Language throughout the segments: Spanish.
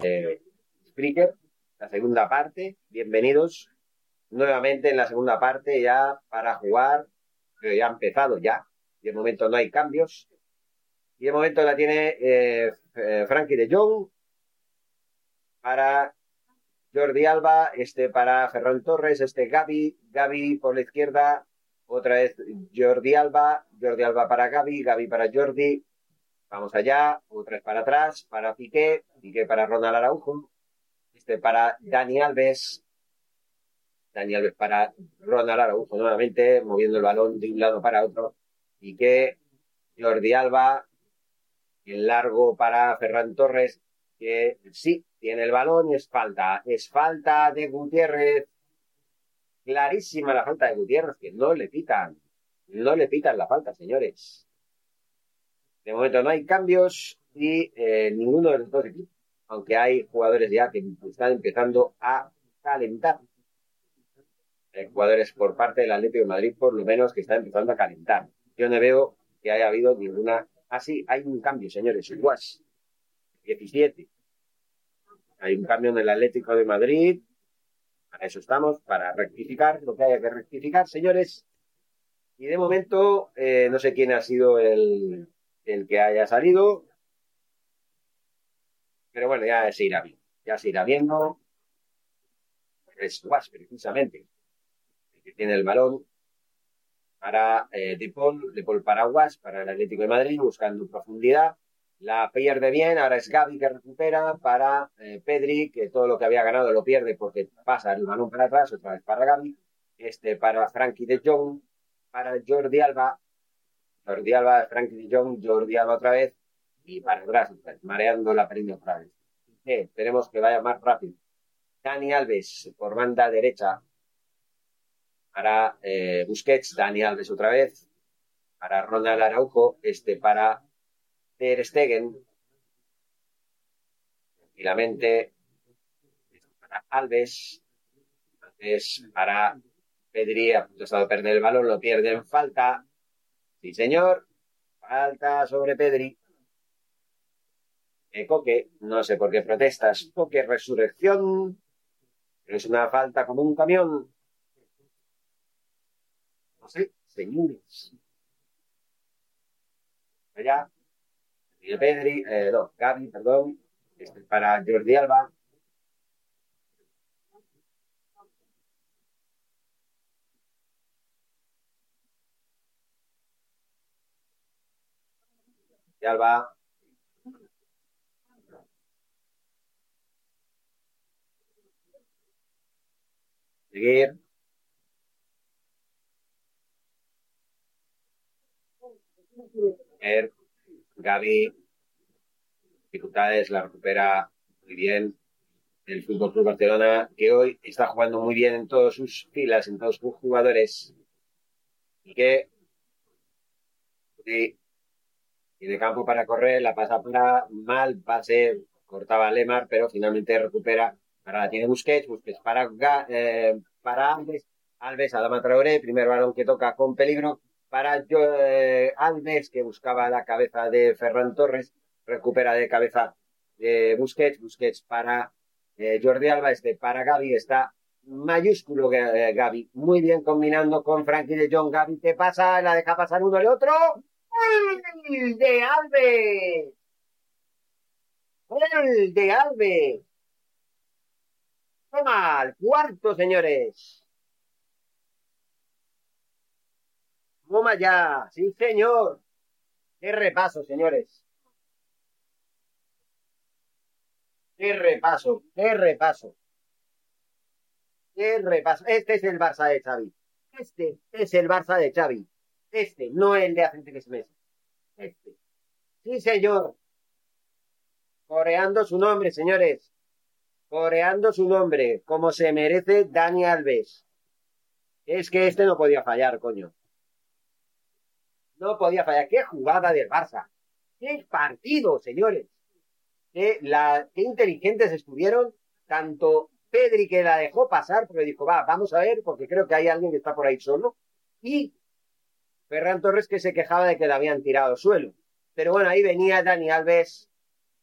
eh, la segunda parte. Bienvenidos nuevamente en la segunda parte ya para jugar. Pero ya ha empezado ya. De momento no hay cambios. Y de momento la tiene eh, eh, Frankie de Jong para Jordi Alba, este para Ferran Torres, este Gaby, Gaby por la izquierda, otra vez Jordi Alba, Jordi Alba para Gaby, Gaby para Jordi, Vamos allá, vez para atrás, para Piqué, Piqué para Ronald Araujo, este para Dani Alves, Dani Alves para Ronald Araujo nuevamente, moviendo el balón de un lado para otro, Piqué, Jordi Alba, el largo para Ferran Torres, que sí, tiene el balón y es falta, es falta de Gutiérrez, clarísima la falta de Gutiérrez, que no le pitan, no le pitan la falta, señores. De momento no hay cambios y eh, ninguno de los dos equipos, aunque hay jugadores ya que están empezando a calentar. Hay jugadores por parte del Atlético de Madrid, por lo menos, que están empezando a calentar. Yo no veo que haya habido ninguna. Ah, sí, hay un cambio, señores. Guas, 17. Hay un cambio en el Atlético de Madrid. Para eso estamos, para rectificar lo que haya que rectificar, señores. Y de momento, eh, no sé quién ha sido el, el que haya salido. Pero bueno, ya se irá viendo. Ya se irá viendo. Es Guas, precisamente, el que tiene el balón para eh, Depol, Depol para Guas, para el Atlético de Madrid, buscando profundidad. La pierde bien, ahora es Gaby que recupera para eh, Pedri, que todo lo que había ganado lo pierde porque pasa el balón para atrás, otra vez para Gaby. Este para Frankie de Jong, para Jordi Alba, Jordi Alba, Frankie de Jordi Alba otra vez y para atrás, mareando la pérdida otra vez. esperemos que vaya más rápido. Dani Alves por banda derecha para eh, Busquets, Dani Alves otra vez, para Ronald Araujo, este para Ter Stegen, tranquilamente, para Alves, es para Pedri, ha de perder el balón, lo pierde en falta, Sí, señor. Falta sobre Pedri. Eh, Coque, no sé por qué protestas. Coque, resurrección. Es una falta como un camión. No sé, señores. Allá. Pedri, eh, no, Gaby, perdón. Este para Jordi Alba. Alba. Seguir. Er, Gaby, dificultades, la recupera muy bien el Fútbol Club Barcelona, que hoy está jugando muy bien en todas sus filas, en todos sus jugadores, y que de campo para correr, la pasa para mal, pase, cortaba Lemar, pero finalmente recupera. Ahora la tiene Busquets, Busquets para, eh, para Alves, Alves, Adama Traoré, primer balón que toca con peligro para eh, Alves, que buscaba la cabeza de Ferran Torres, recupera de cabeza Busquets, Busquets para eh, Jordi Alba, este para Gaby, está mayúsculo Gaby, muy bien combinando con Frankie de Jong, Gaby te pasa, la deja pasar uno el otro, ¡Gol de Alves! ¡Gol de Alves! Toma, al cuarto, señores. Toma ya, sí, señor. Qué repaso, señores. qué repaso, qué repaso. Qué repaso. Este es el Barça de Xavi. Este es el Barça de Xavi. Este, no el de hace tres meses. Este. Sí, señor. Coreando su nombre, señores. Coreando su nombre, como se merece Dani Alves. Es que este no podía fallar, coño. No podía fallar. Qué jugada del Barça. Qué partido, señores. Qué, la, qué inteligentes estuvieron tanto Pedri que la dejó pasar porque dijo, va, vamos a ver, porque creo que hay alguien que está por ahí solo. Y Ferran Torres que se quejaba de que le habían tirado suelo. Pero bueno, ahí venía Dani Alves,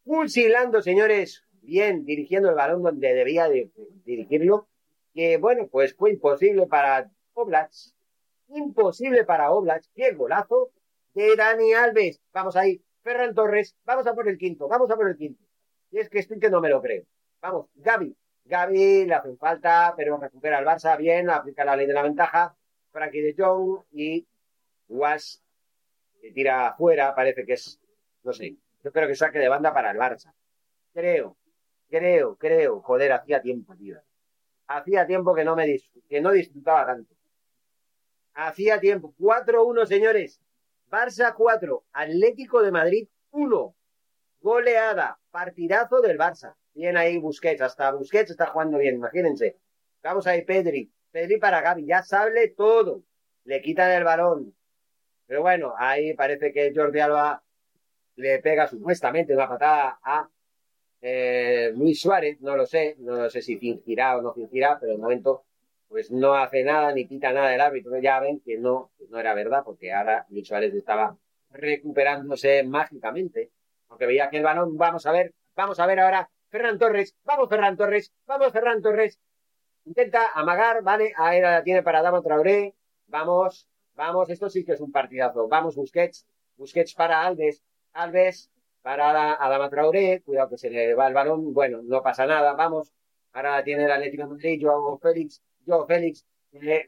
pulsilando, señores, bien, dirigiendo el balón donde debía de, dirigirlo. Que bueno, pues fue imposible para Oblak. Imposible para Oblak. Qué golazo de Dani Alves. Vamos ahí. Ferran Torres, vamos a por el quinto, vamos a por el quinto. Y es que estoy que no me lo creo. Vamos, Gaby. Gaby le hace falta, pero recupera el Barça bien, aplica la ley de la ventaja. Frankie de Jong y Was que tira afuera, parece que es, no sé, yo creo que saque de banda para el Barça. Creo, creo, creo, joder, hacía tiempo, tío. Hacía tiempo que no me que no disfrutaba tanto. Hacía tiempo. 4-1, señores. Barça 4, Atlético de Madrid 1. Goleada, partidazo del Barça. Bien ahí Busquets, hasta Busquets está jugando bien, imagínense. Vamos ahí, Pedri. Pedri para Gaby, ya sabe todo. Le quitan el balón, pero bueno, ahí parece que Jordi Alba le pega supuestamente una patada a eh, Luis Suárez, no lo sé, no sé si fingirá o no fingirá, pero de momento pues no hace nada ni quita nada del árbitro. Ya ven que no, no era verdad, porque ahora Luis Suárez estaba recuperándose mágicamente, porque veía que el balón, vamos a ver, vamos a ver ahora, Ferran Torres, vamos Ferran Torres, vamos Ferran Torres, intenta amagar, vale, ahí la tiene para Dama Traoré, vamos, Vamos, esto sí que es un partidazo. Vamos, Busquets. Busquets para Alves. Alves para Adama Traoré. Cuidado que se le va el balón. Bueno, no pasa nada. Vamos. Ahora tiene el Atlético de Madrid. Joao Félix. Joao Félix.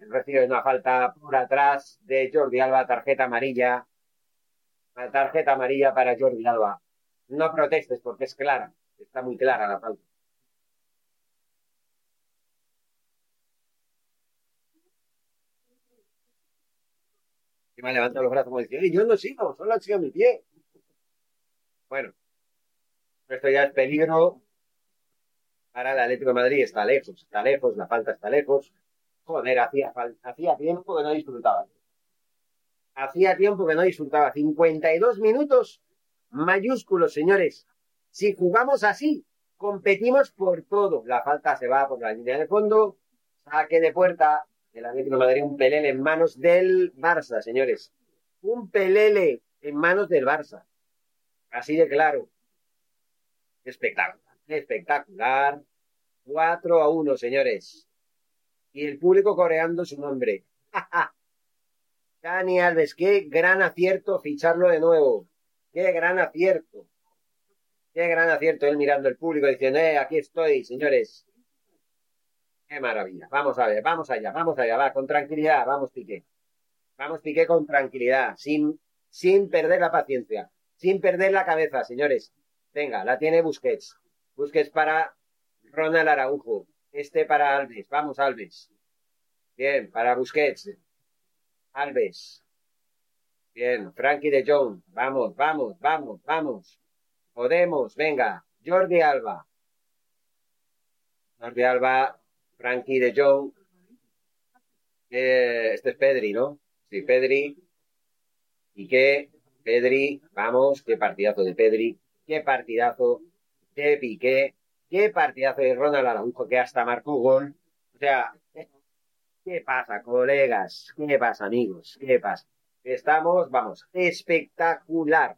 Recibe una falta por atrás de Jordi Alba. Tarjeta amarilla. Tarjeta amarilla para Jordi Alba. No protestes porque es clara. Está muy clara la falta. Me ha levantado los brazos como diciendo, yo no sigo, solo sido mi pie. Bueno, esto ya es peligro para el Atlético de Madrid, está lejos, está lejos, la falta está lejos. Joder, hacía, hacía tiempo que no disfrutaba. Hacía tiempo que no disfrutaba. 52 minutos mayúsculos, señores. Si jugamos así, competimos por todo. La falta se va por la línea de fondo, saque de puerta, el Atlético de Madrid, un pelele en manos del Barça, señores. Un pelele en manos del Barça. Así de claro. Espectacular. Espectacular. 4 a 1, señores. Y el público coreando su nombre. Dani Alves, qué gran acierto ficharlo de nuevo. Qué gran acierto. Qué gran acierto él mirando el público diciendo, eh, aquí estoy, señores. Qué maravilla. Vamos a ver, vamos allá, vamos allá, va, con tranquilidad, vamos Piqué. Vamos Piqué con tranquilidad, sin, sin perder la paciencia, sin perder la cabeza, señores. Venga, la tiene Busquets. Busquets para Ronald Araujo. Este para Alves. Vamos, Alves. Bien, para Busquets. Alves. Bien, Frankie de Jong. Vamos, vamos, vamos, vamos. Podemos, venga. Jordi Alba. Jordi Alba Frankie de Jong. este es Pedri, ¿no? Sí, Pedri. Y qué, Pedri, vamos, qué partidazo de Pedri, qué partidazo de Piqué, qué partidazo de Ronald Araujo que hasta marcó gol. O sea, ¿qué pasa, colegas? ¿Qué pasa, amigos? ¿Qué pasa? Estamos, vamos, espectacular.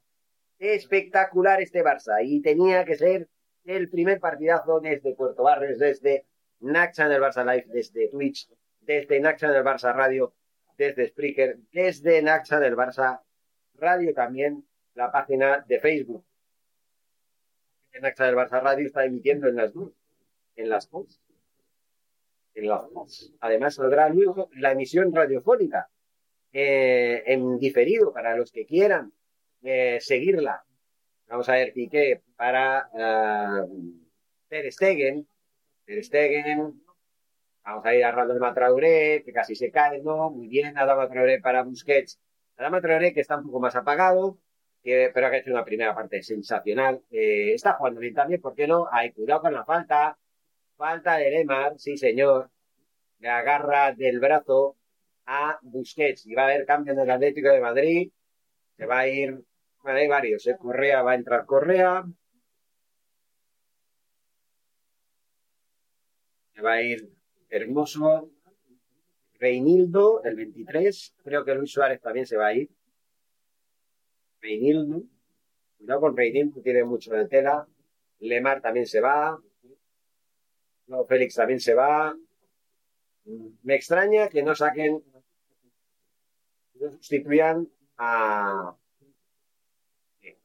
Espectacular este Barça. Y tenía que ser el primer partidazo desde Puerto Barres, desde Naxa del Barça Live desde Twitch, desde Naxa del Barça Radio, desde Spreaker, desde Naxa del Barça Radio también, la página de Facebook. Naxa del Barça Radio está emitiendo en las dos, en las dos, en las dos. Además, saldrá luego la emisión radiofónica eh, en diferido para los que quieran eh, seguirla. Vamos a ver, Piqué para... Uh, Ter Stegen, Ter Stegen, vamos a ir a Randall Traoré, que casi se cae, ¿no? Muy bien, Adama Traoré para Busquets. Adama Traoré, que está un poco más apagado, que, pero que ha hecho una primera parte sensacional. Eh, está jugando bien también, ¿por qué no? Hay cuidado con la falta. Falta de Lemar, sí señor. Le agarra del brazo a Busquets. Y va a haber cambio en el Atlético de Madrid. Se va a ir, bueno, hay varios, ¿eh? Correa va a entrar Correa. Se va a ir Hermoso. Reinildo, el 23. Creo que Luis Suárez también se va a ir. Reinildo. Cuidado con Reinildo, tiene mucho de tela. Lemar también se va. No, Félix también se va. Me extraña que no saquen, no sustituyan a.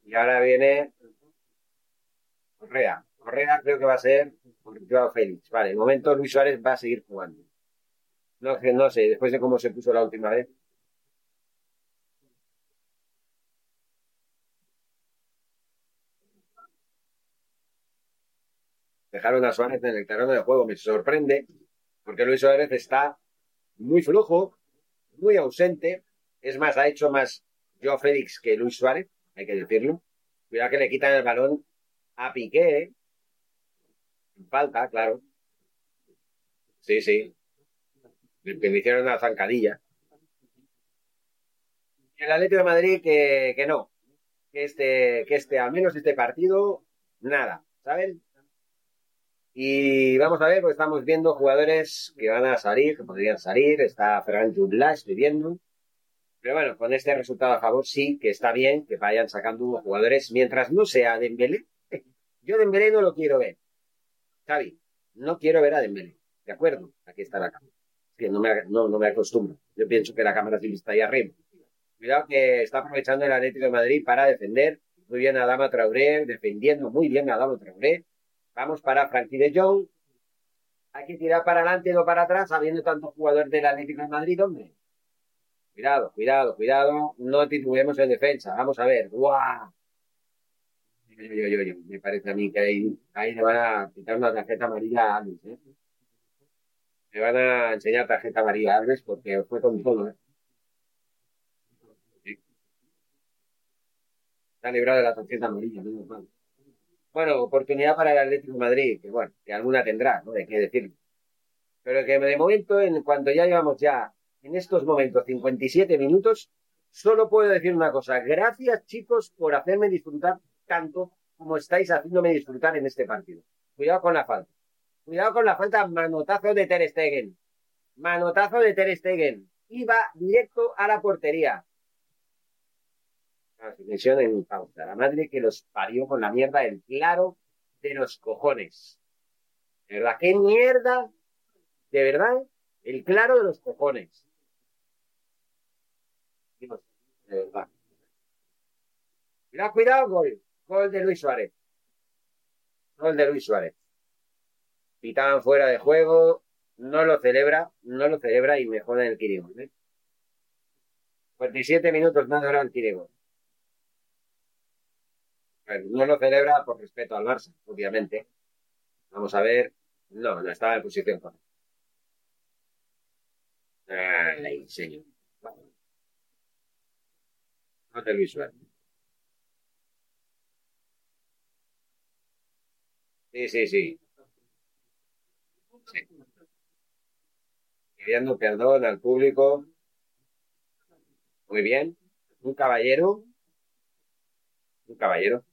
Y ahora viene Correa. Correa creo que va a ser Joao Félix. Vale, de momento Luis Suárez va a seguir jugando. No, no sé, después de cómo se puso la última vez. Dejaron a Suárez en el terreno de juego. Me sorprende porque Luis Suárez está muy flojo, muy ausente. Es más, ha hecho más Joao Félix que Luis Suárez, hay que decirlo. Cuidado que le quitan el balón a Piqué. Falta, claro. Sí, sí. Le hicieron una zancadilla. El Atlético de Madrid que, que no. Que este, que este, al menos este partido, nada. ¿Saben? Y vamos a ver, porque estamos viendo jugadores que van a salir, que podrían salir. Está Ferran Jutla, estoy viendo. Pero bueno, con este resultado a favor sí que está bien que vayan sacando jugadores mientras no sea Dembélé. Yo Dembélé no lo quiero ver. Xavi, no quiero ver a Dembélé. ¿De acuerdo? Aquí está la cámara. que no me, acostumbro. Yo pienso que la cámara sí está ahí arriba. Cuidado que está aprovechando el Atlético de Madrid para defender muy bien a Dama Traoré, defendiendo muy bien a Dama Traoré. Vamos para Frankie de Jong. Hay que tirar para adelante, no para atrás, habiendo tantos jugadores del Atlético de Madrid, hombre. Cuidado, cuidado, cuidado. No titubemos en defensa. Vamos a ver. ¡Guau! Me parece a mí que ahí, ahí le van a quitar una tarjeta amarilla a Alves, ¿eh? Me van a enseñar tarjeta amarilla a Alves porque fue con todo, ¿eh? Está librado de la tarjeta amarilla, no Bueno, oportunidad para el Atlético de Madrid, que bueno, que alguna tendrá, ¿no? Hay que decirlo. Pero que de momento, en cuanto ya llevamos ya en estos momentos 57 minutos, solo puedo decir una cosa. Gracias, chicos, por hacerme disfrutar tanto como estáis haciéndome disfrutar en este partido. Cuidado con la falta. Cuidado con la falta, manotazo de Ter Stegen. Manotazo de Ter Stegen. Iba directo a la portería. La en pausa. La madre que los parió con la mierda el claro de los cojones. ¿De verdad? ¿Qué mierda? ¿De verdad? El claro de los cojones. De verdad. Cuidado, cuidado, gol. Gol de Luis Suárez. Gol de Luis Suárez. Pitaban fuera de juego, no lo celebra, no lo celebra y me en el Kirigol. ¿eh? 47 minutos más ahora el Kirigol. no lo celebra por respeto al Barça, obviamente. Vamos a ver. No, no estaba en posición correcta. Ay, señor. No te Luis Sí, sí, sí. Pidiendo perdón al público. Muy bien. Un caballero. Un caballero.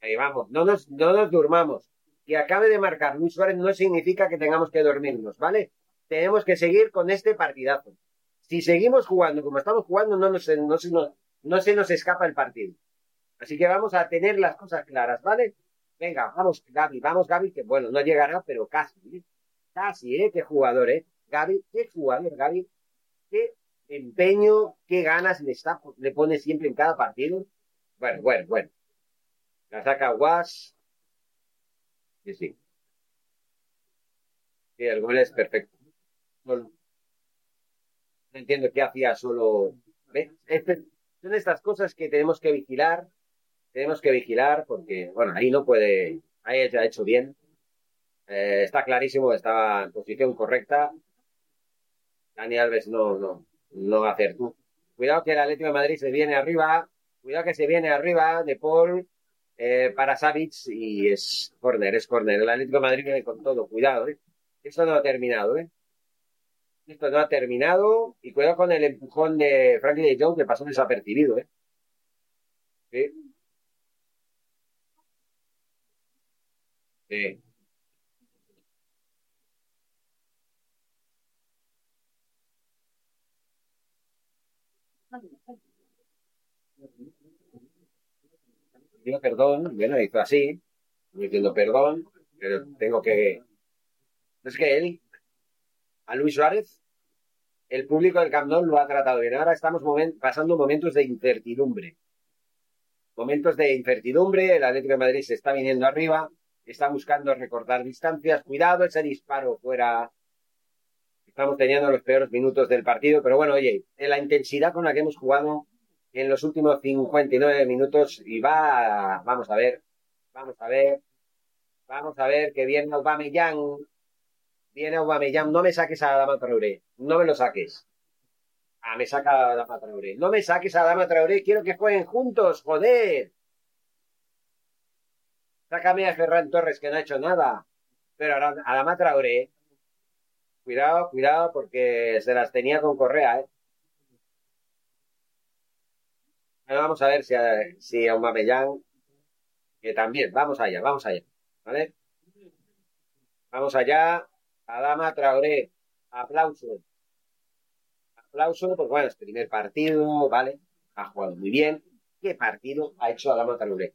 Ahí vamos. No nos, no nos durmamos. Que acabe de marcar Luis Suárez no significa que tengamos que dormirnos, ¿vale? Tenemos que seguir con este partidazo. Si seguimos jugando como estamos jugando, no, nos, no, no, no se nos escapa el partido. Así que vamos a tener las cosas claras, ¿vale? Venga, vamos, Gaby, vamos, Gaby, que bueno, no llegará, pero casi, ¿eh? casi, ¿eh? Qué jugador, ¿eh? Gaby, qué jugador, Gaby, qué empeño, qué ganas le, está, le pone siempre en cada partido. Bueno, bueno, bueno. La saca Was. Sí, sí. Sí, el gol es perfecto. No, entiendo qué hacía solo. ¿Ves? Son estas cosas que tenemos que vigilar tenemos que vigilar porque, bueno, ahí no puede, ahí ha hecho bien. Eh, está clarísimo, estaba en posición correcta. Dani Alves no, no, no acertó. Cuidado que el Atlético de Madrid se viene arriba. Cuidado que se viene arriba de Paul eh, para Savic y es corner, es corner. El Atlético de Madrid viene con todo. Cuidado, ¿eh? Esto no ha terminado, ¿eh? Esto no ha terminado. Y cuidado con el empujón de Frankie de Jong que pasó desapercibido, ¿eh? Sí. Sí. Pido perdón, bueno, hizo así, me pidiendo perdón, pero tengo que... Es que él, a Luis Suárez, el público del Camp Nou lo ha tratado bien. Ahora estamos pasando momentos de incertidumbre. Momentos de incertidumbre, el Atlético de Madrid se está viniendo arriba, está buscando recortar distancias. Cuidado ese disparo fuera. Estamos teniendo los peores minutos del partido, pero bueno, oye, la intensidad con la que hemos jugado en los últimos 59 minutos y va, vamos a ver, vamos a ver, vamos a ver que viene Aubameyang, viene Aubameyang, no me saques a Adama Traoré, no me lo saques. Ah, me saca a Adama Traoré. No me saques a Adama Traoré, quiero que jueguen juntos, joder. Sácame a Ferran Torres, que no ha hecho nada. Pero ahora Adama Traoré, cuidado, cuidado, porque se las tenía con Correa, ¿eh? vamos a ver si, si Aubameyang, que también, vamos allá, vamos allá, ¿vale? Vamos allá, Adama Traoré, aplauso. Aplauso, pues bueno, es primer partido, ¿vale? Ha jugado muy bien. ¿Qué partido ha hecho Adama Traoré?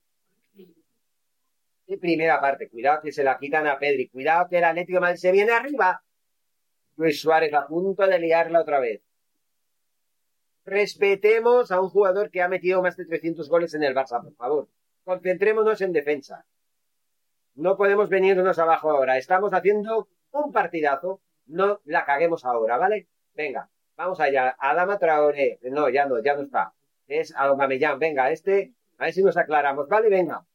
Qué primera parte, cuidado que se la quitan a Pedri, cuidado que el Atlético de se viene arriba. Luis Suárez a punto de liarla otra vez respetemos a un jugador que ha metido más de 300 goles en el Barça, por favor. Concentrémonos en defensa. No podemos venirnos abajo ahora. Estamos haciendo un partidazo. No la caguemos ahora, ¿vale? Venga, vamos allá. Adama Traoré. No, ya no, ya no está. Es Aubameyang. Venga, este, a ver si nos aclaramos, ¿vale? Venga.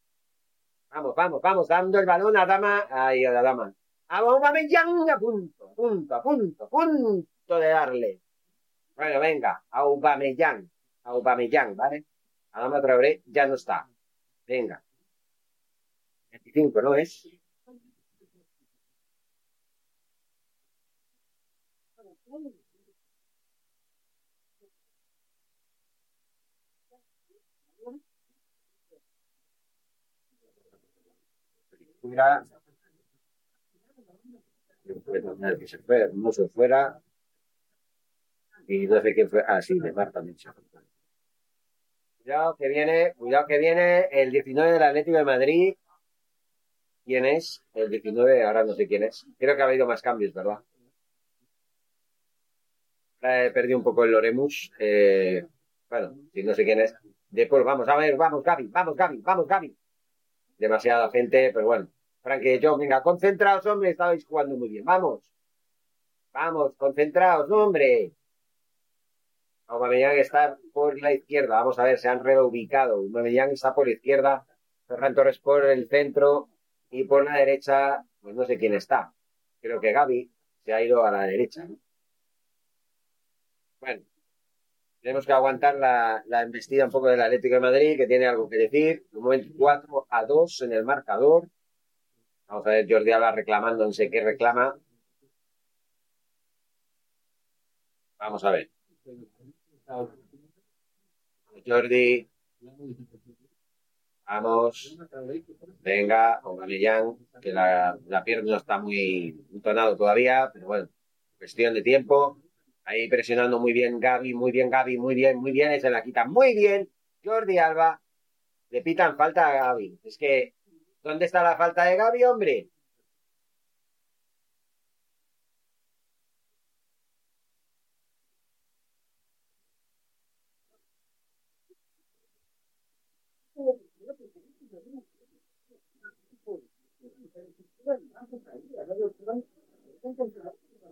Vamos, vamos, vamos, dando el balón a Adama. Ahí, a Adama. Aubameyang a punto, punto, a punto, a punto de darle. Bueno, venga, Aubameyang, Aubameyang, ¿vale? Adama Traoré ya no está. Venga. 25, ¿no es? Que se fue, se fuera, y no sé quién fue. Ah, sí, de Marta Cuidado que viene, cuidado que viene el 19 del Atlético de Madrid. ¿Quién es? El 19, ahora no sé quién es. Creo que ha habido más cambios, ¿verdad? He perdido un poco el Loremus. Eh, bueno, si no sé quién es. Después, vamos, a ver, vamos, Gaby, vamos, Gaby, vamos, Gaby. Demasiada gente, pero bueno. Frankie yo, venga, concentraos, hombre, estabais jugando muy bien. Vamos. Vamos, concentraos, hombre. Aubameyang está por la izquierda. Vamos a ver, se han reubicado. Aubameyang está por la izquierda. Ferran Torres por el centro. Y por la derecha, pues no sé quién está. Creo que Gaby se ha ido a la derecha. Bueno, tenemos que aguantar la, la, embestida un poco del Atlético de Madrid, que tiene algo que decir. Un momento 4 a 2 en el marcador. Vamos a ver Jordi Alba reclamando, no sé qué reclama. Vamos a ver. Jordi. Vamos. Venga, Aubameyang, que la, la pierna no está muy entonado todavía, pero bueno, cuestión de tiempo. Ahí presionando muy bien Gaby, muy bien Gaby, muy bien, muy bien, se la quita muy bien. Jordi Alba, le pitan falta a Gaby. Es que, ¿dónde está la falta de Gaby, hombre?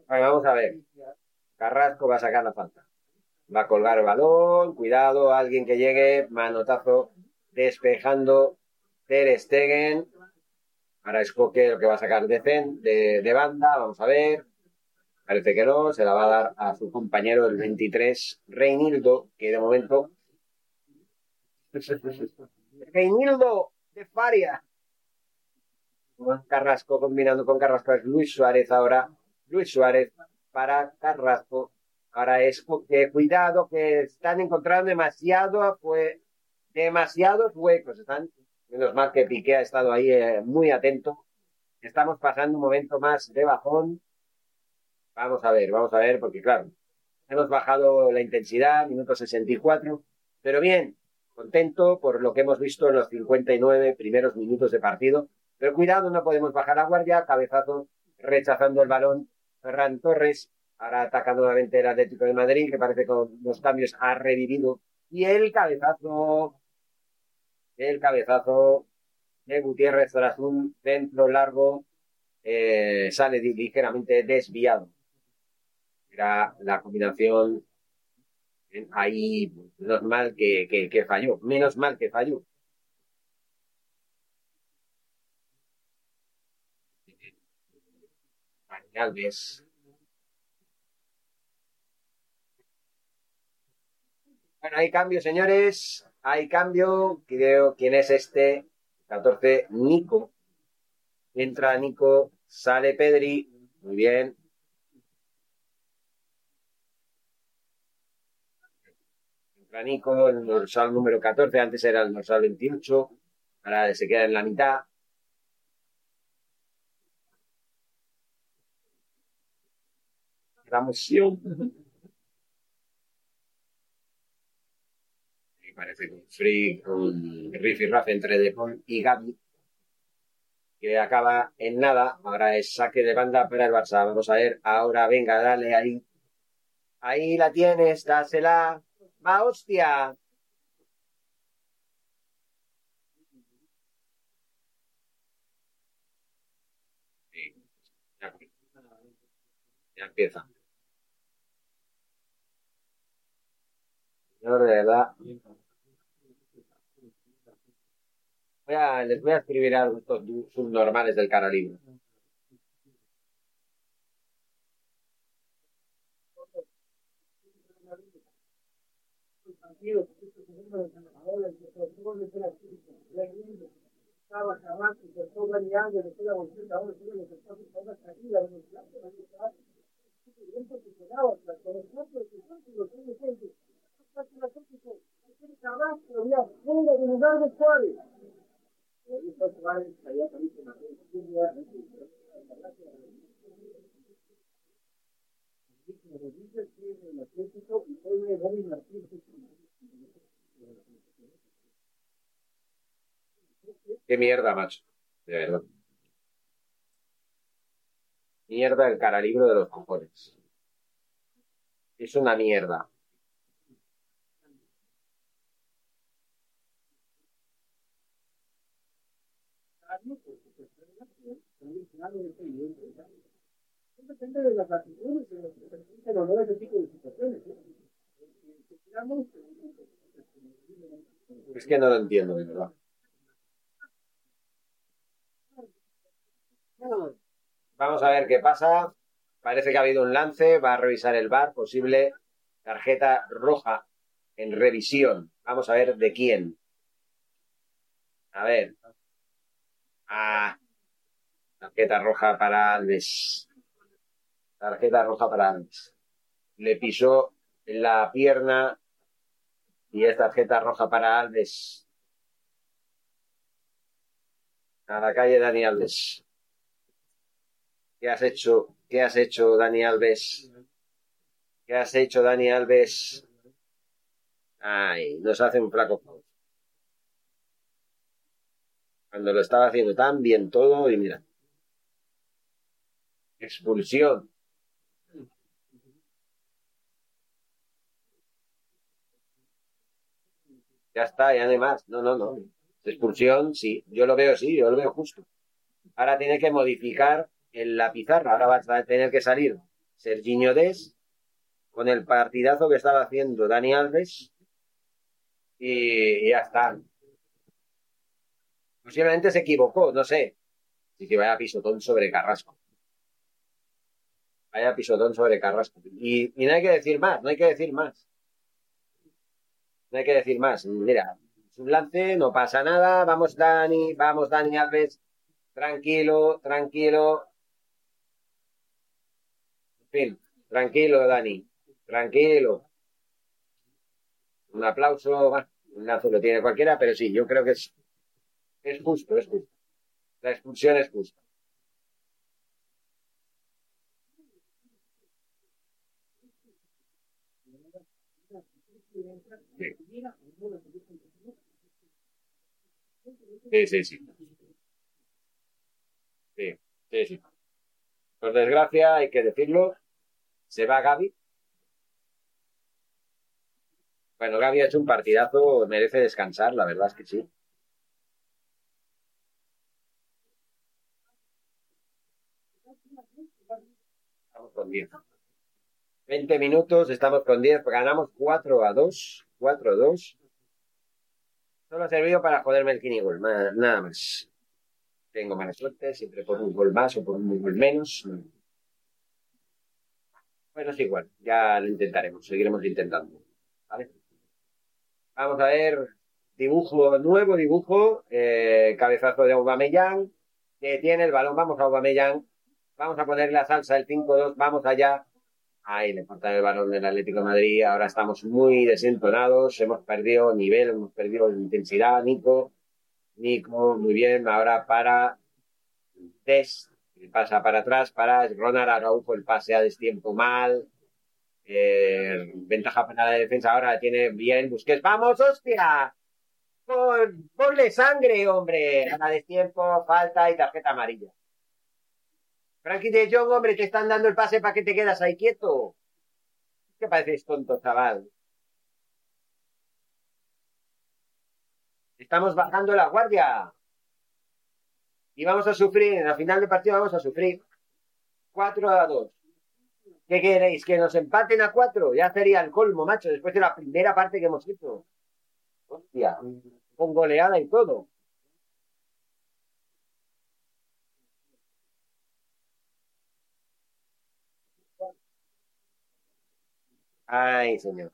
vamos a ver. Carrasco va a sacar la falta. Va a colgar el balón, cuidado, alguien que llegue, manotazo. despejando Ter Stegen. Ahora es Coque lo que va a sacar de, de, de banda, vamos a ver. Parece que no, se la va a dar a su compañero el 23, Reinildo, que de momento. Reinildo de Faria. Carrasco combinando con Carrasco es Luis Suárez ahora. Luis Suárez para Carrasco. Ahora es que cuidado que están encontrando demasiado, fue demasiados huecos. Están, menos mal que Piqué ha estado ahí eh, muy atento. Estamos pasando un momento más de bajón. Vamos a ver, vamos a ver, porque claro, hemos bajado la intensidad, minuto 64, pero bien, contento por lo que hemos visto en los 59 primeros minutos de partido. Pero cuidado, no podemos bajar la guardia, cabezazo rechazando el balón. Ferran Torres, ahora ataca nuevamente el Atlético de Madrid, que parece con los cambios ha revivido. Y el cabezazo, el cabezazo de Gutiérrez tras un centro largo, eh, sale ligeramente desviado. Era la combinación ahí, menos mal que, que, falló, menos mal que falló. Alves. Bueno, hay cambio, señores. Hay cambio. Creo quién es este. 14, Nico. Entra Nico, sale Pedri. Muy bien. Entra Nico, el dorsal número 14. Antes era el dorsal 28. Ahora se queda en la mitad. la moción. Parece un free, un riff y raff entre Depon y Gaby, que acaba en nada. Ahora es saque de banda para el Barça. Vamos a ver, ahora venga, dale ahí. Ahí la tienes, dásela. Va, hostia. ya empieza. No, de verdad. Voy a, les voy a escribir a estos subnormales del cara libre. Qué mierda, macho. De verdad. Mierda el cara libro de los cojones. Es una mierda. Depende de ese tipo de situaciones. Es que no lo entiendo, de verdad. Vamos a ver qué pasa. Parece que ha habido un lance. Va a revisar el bar. Posible tarjeta roja en revisión. Vamos a ver de quién. A ver. Ah, tarjeta roja para Alves. Tarjeta roja para Alves. Le pisó la pierna y es tarjeta roja para Alves. A la calle Dani Alves. ¿Qué has hecho? ¿Qué has hecho, Dani Alves? ¿Qué has hecho, Dani Alves? Ay, nos hace un flaco Cuando lo estaba haciendo tan bien todo y mira. Expulsión. Ya está, y además, no, no, no. Expulsión, sí, yo lo veo, sí, yo lo veo justo. Ahora tiene que modificar en la pizarra. Ahora va a tener que salir Serginho Des con el partidazo que estaba haciendo Dani Alves y ya está. Posiblemente se equivocó, no sé. Así que vaya pisotón sobre Carrasco. Vaya pisotón sobre Carrasco. Y, no hay que decir más, no hay que decir más. No hay que decir más. Mira, es un lance, no pasa nada. Vamos, Dani, vamos, Dani Alves. Tranquilo, tranquilo. En fin, tranquilo, Dani. Tranquilo. Un aplauso, un lazo lo tiene cualquiera, pero sí, yo creo que es, es justo, es justo. La expulsión es justa. Sí, sí, sí. Sí, sí, sí. Por desgracia, hay que decirlo, se va Gaby. Bueno, Gaby ha hecho un partidazo, merece descansar, la verdad es que sí. Estamos con 10. 20 minutos, estamos con 10, ganamos 4 a 2. 4 a 2. Solo ha servido para joderme el Kinigol, nada más. Tengo mala suerte, siempre por un gol más o por un gol menos. Bueno, es igual, ya lo intentaremos, seguiremos intentando. ¿Vale? Vamos a ver, dibujo, nuevo dibujo, eh, cabezazo de Aubameyang, que tiene el balón, vamos a Aubameyang, vamos a poner la salsa el 5-2, vamos allá. Ahí le falta el balón del Atlético de Madrid, ahora estamos muy desentonados, hemos perdido nivel, hemos perdido intensidad, Nico, Nico, muy bien, ahora para Test, pasa para atrás, para Ronald Araujo, el pase a destiempo mal, eh, ventaja para la defensa ahora tiene bien Busquets. ¡Vamos, hostia! ponle sangre, hombre. A destiempo, falta y tarjeta amarilla. Frankie de Jong, hombre, te están dando el pase para que te quedas ahí quieto. ¿Qué pareces tonto, chaval? Estamos bajando la guardia. Y vamos a sufrir, en la final del partido vamos a sufrir. 4 a 2. ¿Qué queréis? ¿Que nos empaten a cuatro? Ya sería el colmo, macho, después de la primera parte que hemos hecho. Hostia, con goleada y todo. Ay, señor.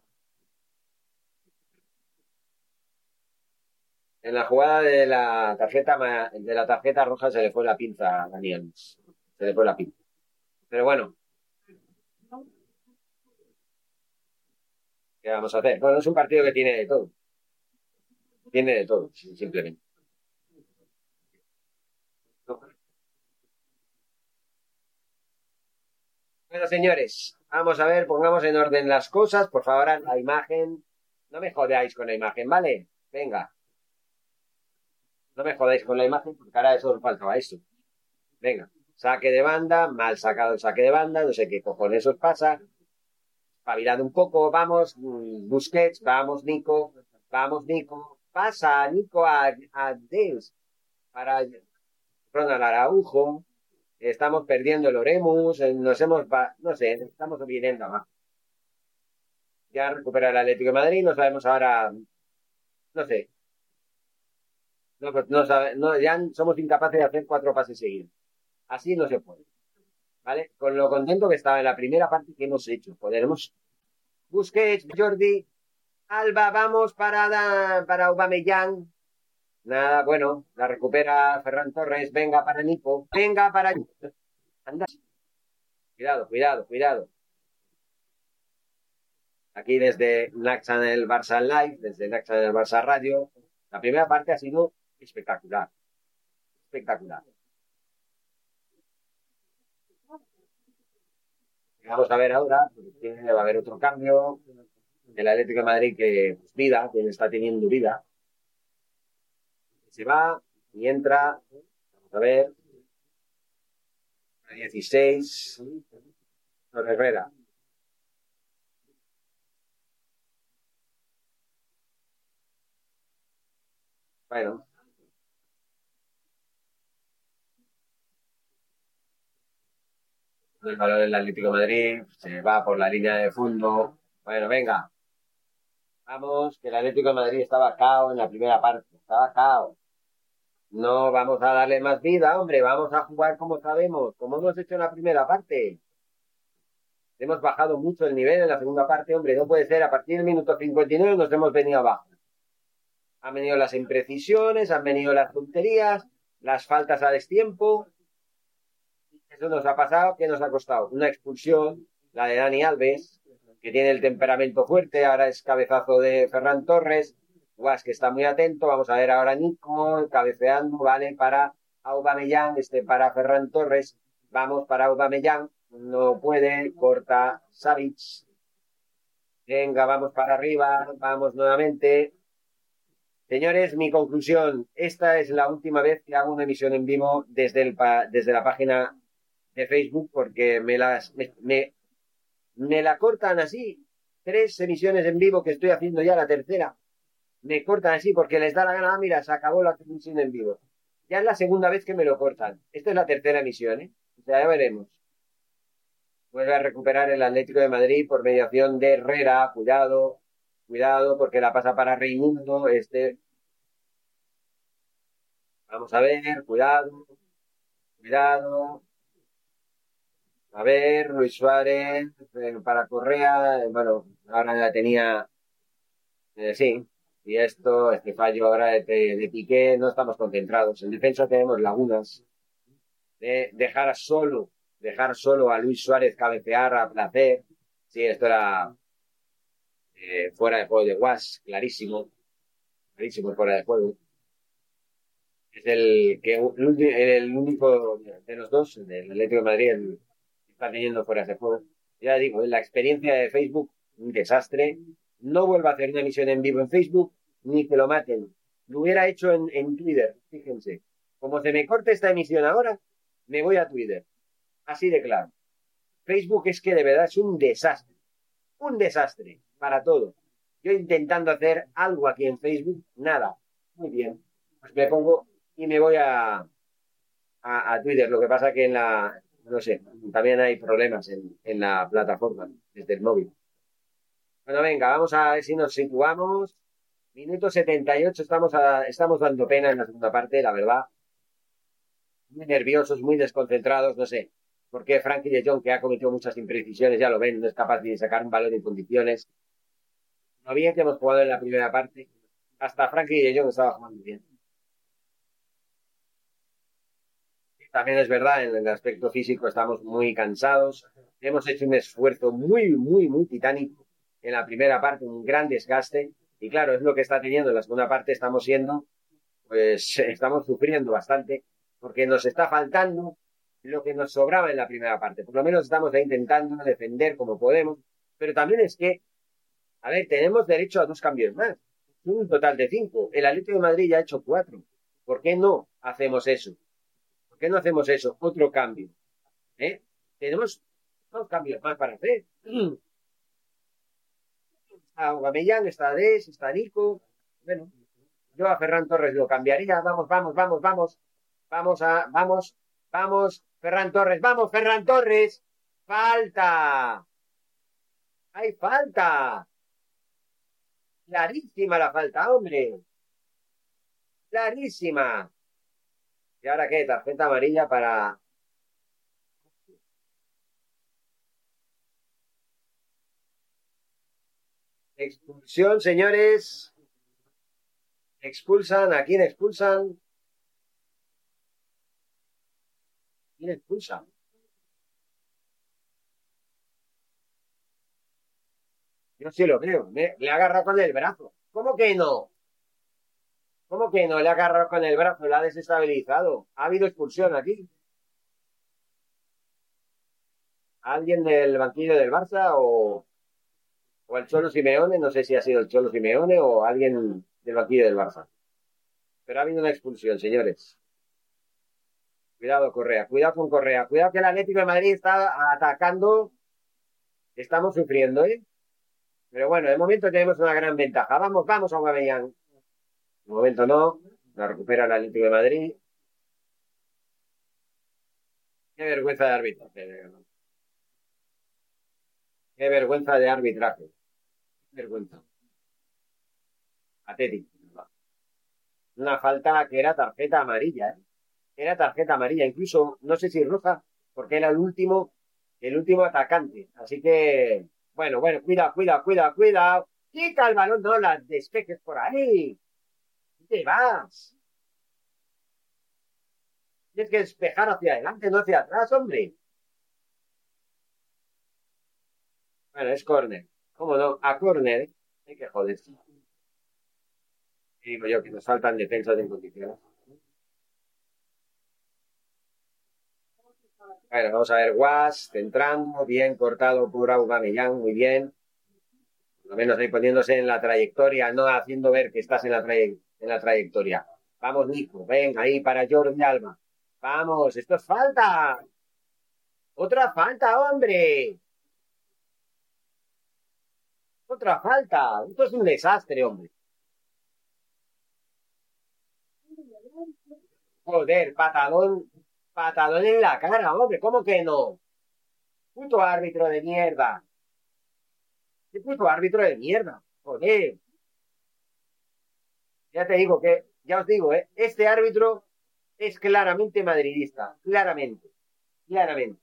En la jugada de la tarjeta de la tarjeta roja se le fue la pinza a Daniel. Se le fue la pinza. Pero bueno, ¿Qué vamos a hacer? Bueno, es un partido que tiene de todo. Tiene de todo, simplemente. Bueno, señores, vamos a ver, pongamos en orden las cosas. Por favor, la imagen. No me jodáis con la imagen, ¿vale? Venga. No me jodáis con la imagen, porque ahora eso faltaba eso. Venga. Saque de banda, mal sacado el saque de banda, no sé qué cojones os pasa espabilado un poco, vamos, mm, Busquets, vamos, Nico, vamos, Nico, pasa, Nico, a, a para Ronald Araujo, estamos perdiendo el Oremus, eh, nos hemos, no sé, estamos viniendo abajo. Ya recupera el Atlético de Madrid, no sabemos ahora, no sé. No, no, ya somos incapaces de hacer cuatro pases seguidos. Así no se puede. ¿vale? Con lo contento que estaba en la primera parte que hemos hecho. Podremos. Busquets, Jordi, Alba, vamos para, para Aubameyang. Nada, bueno, la recupera Ferran Torres. Venga para Nico. Venga para. Anda. Cuidado, cuidado, cuidado. Aquí desde Naxa en el Barça Live, desde Naxa en el Barça Radio. La primera parte ha sido espectacular. Espectacular. Vamos a ver ahora, porque va a haber otro cambio. El Atlético de Madrid que pues, vida, quien está teniendo vida. Se va y entra. Vamos a ver. 16. Herrera. Bueno, el valor del Atlético de Madrid, se va por la línea de fondo. Bueno, venga. Vamos, que el Atlético de Madrid estaba cao en la primera parte, estaba cao. No vamos a darle más vida, hombre, vamos a jugar como sabemos, como hemos hecho en la primera parte. Hemos bajado mucho el nivel en la segunda parte, hombre, no puede ser, a partir del minuto 59 nos hemos venido abajo. Han venido las imprecisiones, han venido las tonterías, las faltas a destiempo. Eso nos ha pasado, ¿qué nos ha costado? Una expulsión, la de Dani Alves, que tiene el temperamento fuerte, ahora es cabezazo de Ferran Torres, Guas que está muy atento, vamos a ver ahora Nico, cabeceando, vale, para Aubameyang, este para Ferran Torres, vamos para Aubameyang, no puede, corta Savic, venga, vamos para arriba, vamos nuevamente, Señores, mi conclusión, esta es la última vez que hago una emisión en vivo desde, el, desde la página de Facebook porque me las me, me, la cortan así. Tres emisiones en vivo que estoy haciendo ya la tercera. Me cortan así porque les da la gana, ah, mira, se acabó la emisión en vivo. Ya es la segunda vez que me lo cortan. Esta es la tercera emisión, ¿eh? Ya veremos. Vuelve a recuperar el Atlético de Madrid por mediación de Herrera. Cuidado, Cuidado porque la pasa para Reymundo. Este. Vamos a ver, cuidado. Cuidado. A ver, Luis Suárez eh, para Correa. bueno, ahora ya tenía. Eh, sí. Y esto, este fallo ahora de, de, Piqué, no estamos concentrados. En defensa tenemos lagunas. De dejar solo, dejar solo a Luis Suárez cabecear a placer. Sí, esto era eh, fuera de juego de Was, clarísimo, clarísimo fuera de juego. Es el que el, único de los dos, del Atlético de Madrid, el, está teniendo fuera de juego. Ya digo, la experiencia de Facebook, un desastre. No vuelvo a hacer una emisión en vivo en Facebook, ni que lo maten. Lo hubiera hecho en, Twitter, fíjense. Como se me corte esta emisión ahora, me voy a Twitter. Así de claro. Facebook es que de verdad es un desastre. Un desastre para todo. Yo intentando hacer algo aquí en Facebook, nada. Muy bien. Pues me pongo y me voy a, a, Twitter. Lo que pasa que en la, no sé, también hay problemas en, en la plataforma, desde el móvil. Bueno, venga, vamos a ver si nos situamos. Minuto 78, estamos, a, estamos dando pena en la segunda parte, la verdad. Muy nerviosos, muy desconcentrados, no sé. Porque Frankie de Jong, que ha cometido muchas imprecisiones, ya lo ven, no es capaz de sacar un balón en condiciones lo bien que hemos jugado en la primera parte. Hasta Frankie y yo estaba jugando bien. También es verdad, en el aspecto físico estamos muy cansados. Hemos hecho un esfuerzo muy, muy, muy titánico en la primera parte, un gran desgaste. Y claro, es lo que está teniendo en la segunda parte. Estamos siendo, pues, estamos sufriendo bastante porque nos está faltando lo que nos sobraba en la primera parte. Por lo menos estamos intentando defender como podemos. Pero también es que a ver, tenemos derecho a dos cambios más. Un total de cinco. El Atlético de Madrid ya ha hecho cuatro. ¿Por qué no hacemos eso? ¿Por qué no hacemos eso? Otro cambio. ¿Eh? Tenemos dos cambios más para hacer. Está Guamellán, está Des, está Nico. Bueno, yo a Ferran Torres lo cambiaría. Vamos, vamos, vamos, vamos. Vamos a, vamos, vamos. Ferran Torres, vamos, Ferran Torres. Falta. Hay falta. Clarísima la falta, hombre. Clarísima. ¿Y ahora qué? Tarjeta amarilla para... Expulsión, señores. Expulsan. ¿A quién expulsan? ¿Quién expulsa? Yo sí lo creo. Le ha agarrado con el brazo. ¿Cómo que no? ¿Cómo que no? Le ha agarrado con el brazo, le ha desestabilizado. Ha habido expulsión aquí. ¿Alguien del banquillo del Barça o, o el Cholo Simeone? No sé si ha sido el Cholo Simeone o alguien del banquillo del Barça. Pero ha habido una expulsión, señores. Cuidado, Correa. Cuidado con Correa. Cuidado que el Atlético de Madrid está atacando. Estamos sufriendo, ¿eh? Pero bueno, de momento tenemos una gran ventaja. Vamos, vamos a Aubameyang. De momento no. La recupera el Atlético de Madrid. Qué vergüenza de arbitraje. Qué vergüenza de arbitraje. Vergüenza. Atlético. una falta que era tarjeta amarilla, ¿eh? Era tarjeta amarilla, incluso no sé si roja, porque era el último, el último atacante. Así que, bueno, bueno, cuida, cuida, cuida, cuida. Quita el no la despejes por ahí. ¿Dónde vas? Tienes que despejar hacia adelante, no hacia atrás, hombre. Bueno, es córner. ¿Cómo no? A córner. Hay que joder. digo yo que nos faltan defensas en condiciones. Bueno, vamos a ver, Was, centrando, bien cortado por Aubameyang, muy bien. Por lo menos ahí poniéndose en la trayectoria, no haciendo ver que estás en la, en la trayectoria. Vamos, Nico, ven ahí para Jordi Alba. Vamos, esto es falta. Otra falta, hombre. Otra falta. Esto es un desastre, hombre. Joder, patadón Patadón en la cara, hombre, ¿cómo que no? Puto árbitro de mierda. ¿Qué puto árbitro de mierda? Joder. Ya te digo que, ya os digo, ¿eh? este árbitro es claramente madridista. Claramente. Claramente.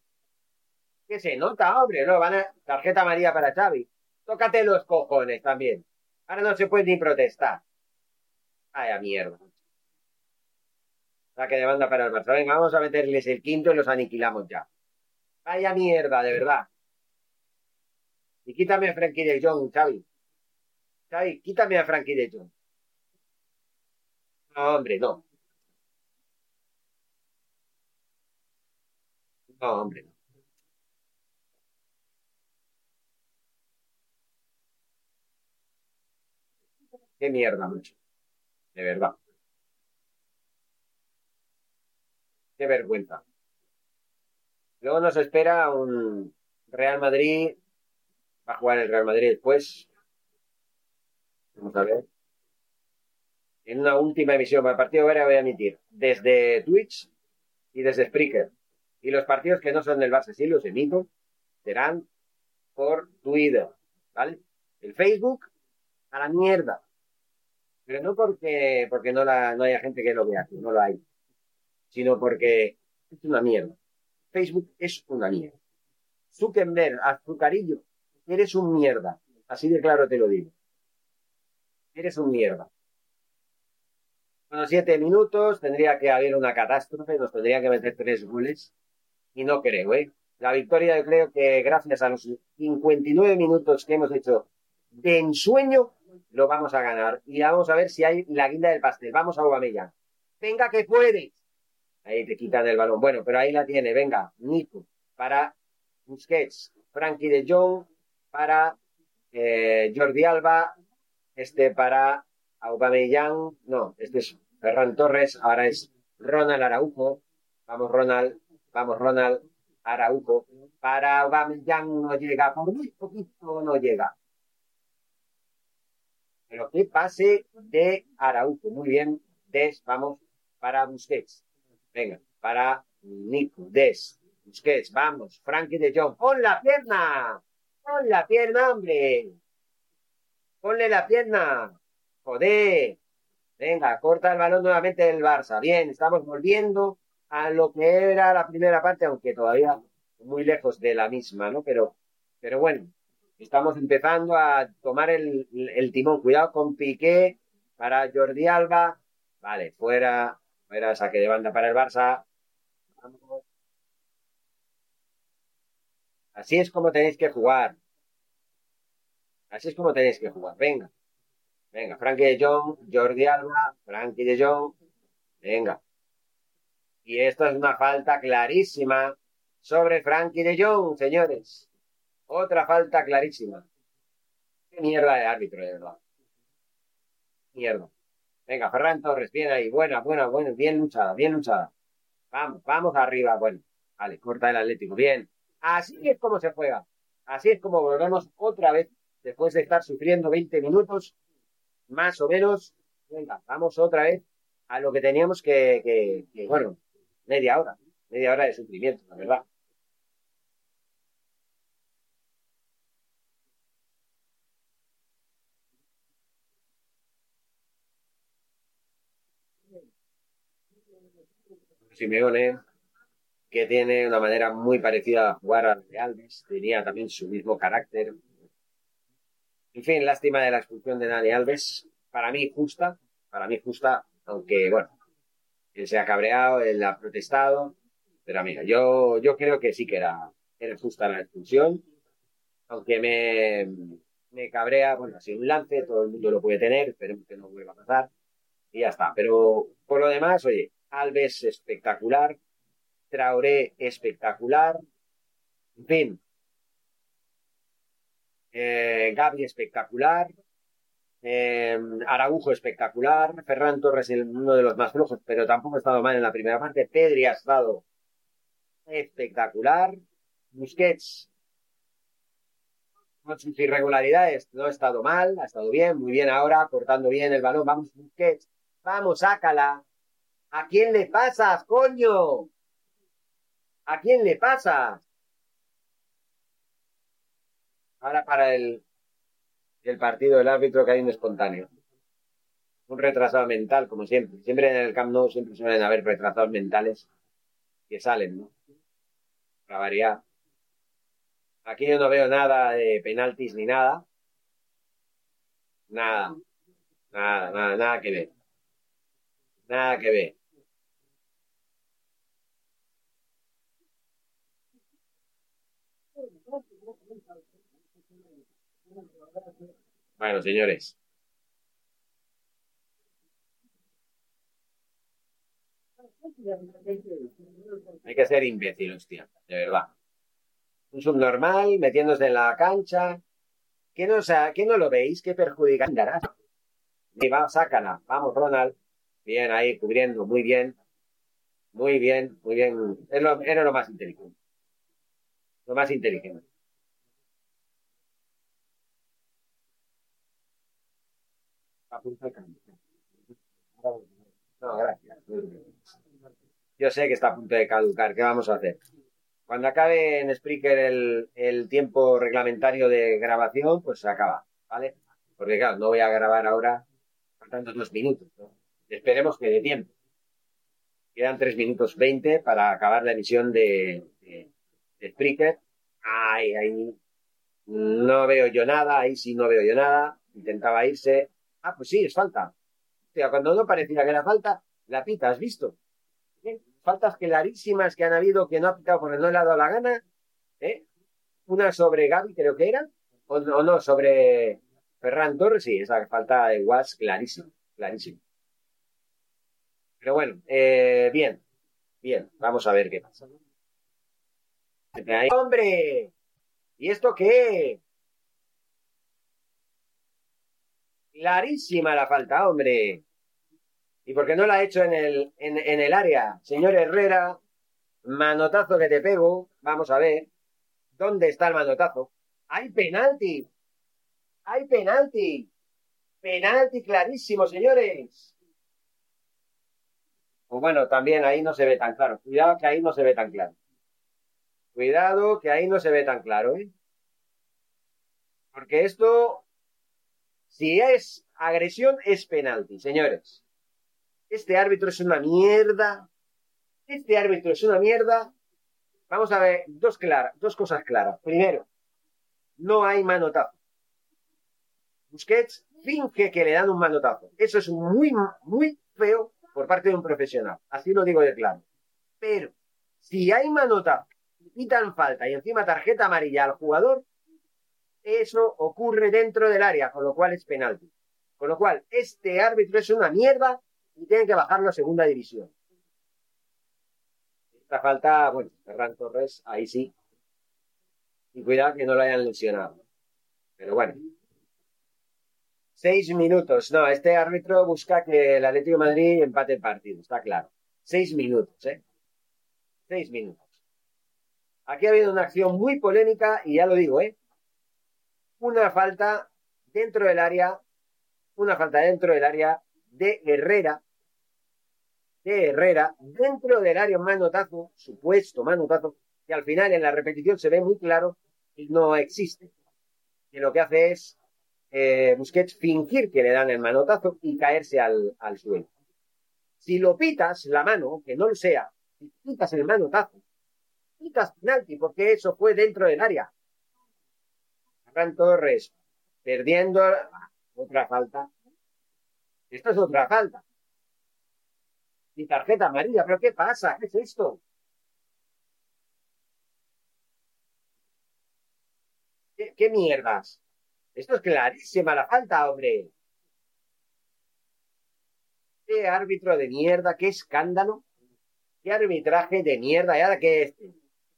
Que se nota, hombre, no, van a tarjeta María para Xavi. Tócate los cojones también. Ahora no se puede ni protestar. Vaya mierda que demanda para el Barça. Venga, vamos a meterles el quinto y los aniquilamos ya. Vaya mierda, de verdad. Y quítame a Frankie de Jong, Xavi. Xavi, quítame a Frankie de Jong. No, hombre, no. No, hombre, no. Qué mierda, mucho. De verdad. Qué vergüenza. Luego nos espera un Real Madrid. Va a jugar el Real Madrid después. Vamos a ver. En una última emisión para el partido ahora voy a emitir desde Twitch y desde Spreaker. Y los partidos que no son del Barça, sí los emito, serán por Twitter. ¿Vale? El Facebook a la mierda. Pero no porque, porque no, la, no haya gente que lo vea, no lo hay sino porque es una mierda. Facebook es una mierda. Zuckerberg, azucarillo, eres un mierda. Así de claro te lo digo. Eres un mierda. Bueno, siete minutos, tendría que haber una catástrofe, nos tendría que meter tres goles. Y no creo, ¿eh? La victoria creo que gracias a los 59 minutos que hemos hecho de ensueño, lo vamos a ganar. Y vamos a ver si hay la guinda del pastel. Vamos a Aubameyang. Venga que puedes. Ahí te quitan el balón. Bueno, pero ahí la tiene. Venga, Nico para Busquets, Frankie de Jong para eh, Jordi Alba, este para Aubameyang, no, este es Ferran Torres, ahora es Ronald Araujo. Vamos Ronald, vamos Ronald Araujo. Para Aubameyang no llega, por muy poquito no llega. Pero que pase de Araujo. Muy bien, Des, vamos para Busquets. Venga, para Nico, Des, Busquets, vamos, Frankie de Jong, pon la pierna, pon la pierna, hombre, ponle la pierna, joder, venga, corta el balón nuevamente del Barça, bien, estamos volviendo a lo que era la primera parte, aunque todavía muy lejos de la misma, ¿no? Pero, pero bueno, estamos empezando a tomar el, timón, cuidado con Piqué para Jordi Alba, vale, fuera era saque de banda para el Barça. Así es como tenéis que jugar. Así es como tenéis que jugar. Venga. Venga, Frankie de Jong, Jordi Alba, Frankie de Jong. Venga. Y esto es una falta clarísima sobre Frankie de Jong, señores. Otra falta clarísima. Qué mierda de árbitro, de verdad. Mierda. Venga, Ferran Torres, bien ahí. Buena, buena, buena. Bien luchada, bien luchada. Vamos, vamos arriba. Bueno, vale, corta el Atlético. Bien. Así es como se juega. Así es como volvemos otra vez después de estar sufriendo 20 minutos, más o menos. Venga, vamos otra vez a lo que teníamos que, que, que bueno, media hora. Media hora de sufrimiento, la verdad. Simeone, que tiene una manera muy parecida a jugar a de Alves, tenía también su mismo carácter. En fin, lástima de la expulsión de Dani Alves, para mí justa, para mí justa, aunque bueno, él se ha cabreado, él ha protestado, pero mira, yo, yo creo que sí que era, era justa la expulsión, aunque me, me cabrea, bueno, ha sido un lance, todo el mundo lo puede tener, esperemos que no vuelva a pasar, y ya está. Pero por lo demás, oye, Alves espectacular, Traoré espectacular, en fin, eh, espectacular, eh, Araujo espectacular, Ferran Torres uno de los más flojos, pero tampoco ha estado mal en la primera parte, Pedri ha estado espectacular, Busquets con sus irregularidades no ha estado mal, ha estado bien, muy bien ahora, cortando bien el balón, vamos Busquets, vamos, sácala, ¿a quién le pasas, coño? ¿A quién le pasas? Ahora para el, el partido del árbitro que hay un espontáneo. Un retrasado mental, como siempre. Siempre en el Camp Nou siempre suelen haber retrasados mentales que salen, ¿no? Para variar. Aquí yo no veo nada de penaltis ni nada. Nada. Nada, nada, nada que ver. Nada que ver. Bueno, señores. Hay que ser imbécil, hostia, de verdad. Un subnormal metiéndose en la cancha. ¿Qué no, sea, ¿qué no lo veis? ¿Qué perjudica? Y va, sácala. Vamos, Ronald. Bien, ahí, cubriendo, muy bien. Muy bien, muy bien. era lo más inteligente. Lo más inteligente. No, gracias. Yo sé que está a punto de caducar. ¿Qué vamos a hacer? Cuando acabe en Spreaker el, el tiempo reglamentario de grabación, pues se acaba, ¿vale? Porque claro, no voy a grabar ahora faltando dos minutos. Esperemos que dé tiempo. Quedan tres minutos veinte para acabar la emisión de, de, de. Ay, ahí no veo yo nada, ahí sí no veo yo nada. Intentaba irse, Ah, pues sí, es falta. O sea, cuando no parecía que era falta, la pita, ¿has visto? ¿Eh? Faltas clarísimas que han habido que no ha pitado porque no le ha dado la gana. ¿eh? Una sobre Gaby, creo que era. O, no, sobre Ferran Torres, sí, esa falta de Was clarísima, clarísima. Pero bueno, eh, bien, bien, vamos a ver qué pasa. ¡Hombre! ¿Y esto qué? Clarísima la falta, hombre. ¿Y por qué no la ha hecho en el, en, en el área? Señor Herrera, manotazo que te pego. Vamos a ver. ¿Dónde está el manotazo? ¡Hay penalti! ¡Hay penalti! Penalti clarísimo, señores. Pues bueno, también ahí no se ve tan claro. Cuidado que ahí no se ve tan claro. Cuidado que ahí no se ve tan claro, ¿eh? Porque esto si es agresión, es penalti, señores. Este árbitro es una mierda. Este árbitro es una mierda. Vamos a ver dos, claras, dos cosas claras. Primero, no hay manotazo. Busquets finge que le dan un manotazo. Eso es muy, muy feo por parte de un profesional. Así lo digo de claro. Pero, si hay manotazo, quitan falta y encima tarjeta amarilla al jugador, eso ocurre dentro del área, con lo cual es penalti. Con lo cual, este árbitro es una mierda y tienen que bajarlo a segunda división. Esta falta, bueno, Ferran Torres, ahí sí. Y cuidado que no lo hayan lesionado. Pero bueno. Seis minutos. No, este árbitro busca que el Atlético de Madrid empate el partido, está claro. Seis minutos, ¿eh? Seis minutos. Aquí ha habido una acción muy polémica y ya lo digo, ¿eh? Una falta dentro del área, una falta dentro del área de Herrera, de Herrera, dentro del área, manotazo, supuesto manotazo, que al final en la repetición se ve muy claro que no existe. Y lo que hace es eh, Busquets fingir que le dan el manotazo y caerse al, al suelo. Si lo pitas la mano, que no lo sea, y quitas el manotazo. Quitas penalti, porque eso fue dentro del área. Torres, perdiendo otra falta. Esto es otra falta. Y tarjeta amarilla, pero ¿qué pasa? ¿Qué es esto? ¿Qué, mierdas? Esto es clarísima la falta, hombre. Qué árbitro de mierda, qué escándalo. Qué arbitraje de mierda. ¿Y ahora qué?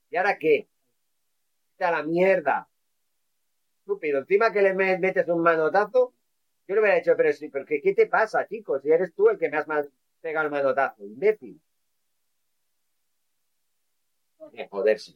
¿Y ahora qué? Está la mierda. Estúpido. Encima que le metes un manotazo, yo le hubiera dicho, pero sí, pero ¿qué, te pasa, chicos? Si eres tú el que me has pegado el manotazo, imbécil. Joderse.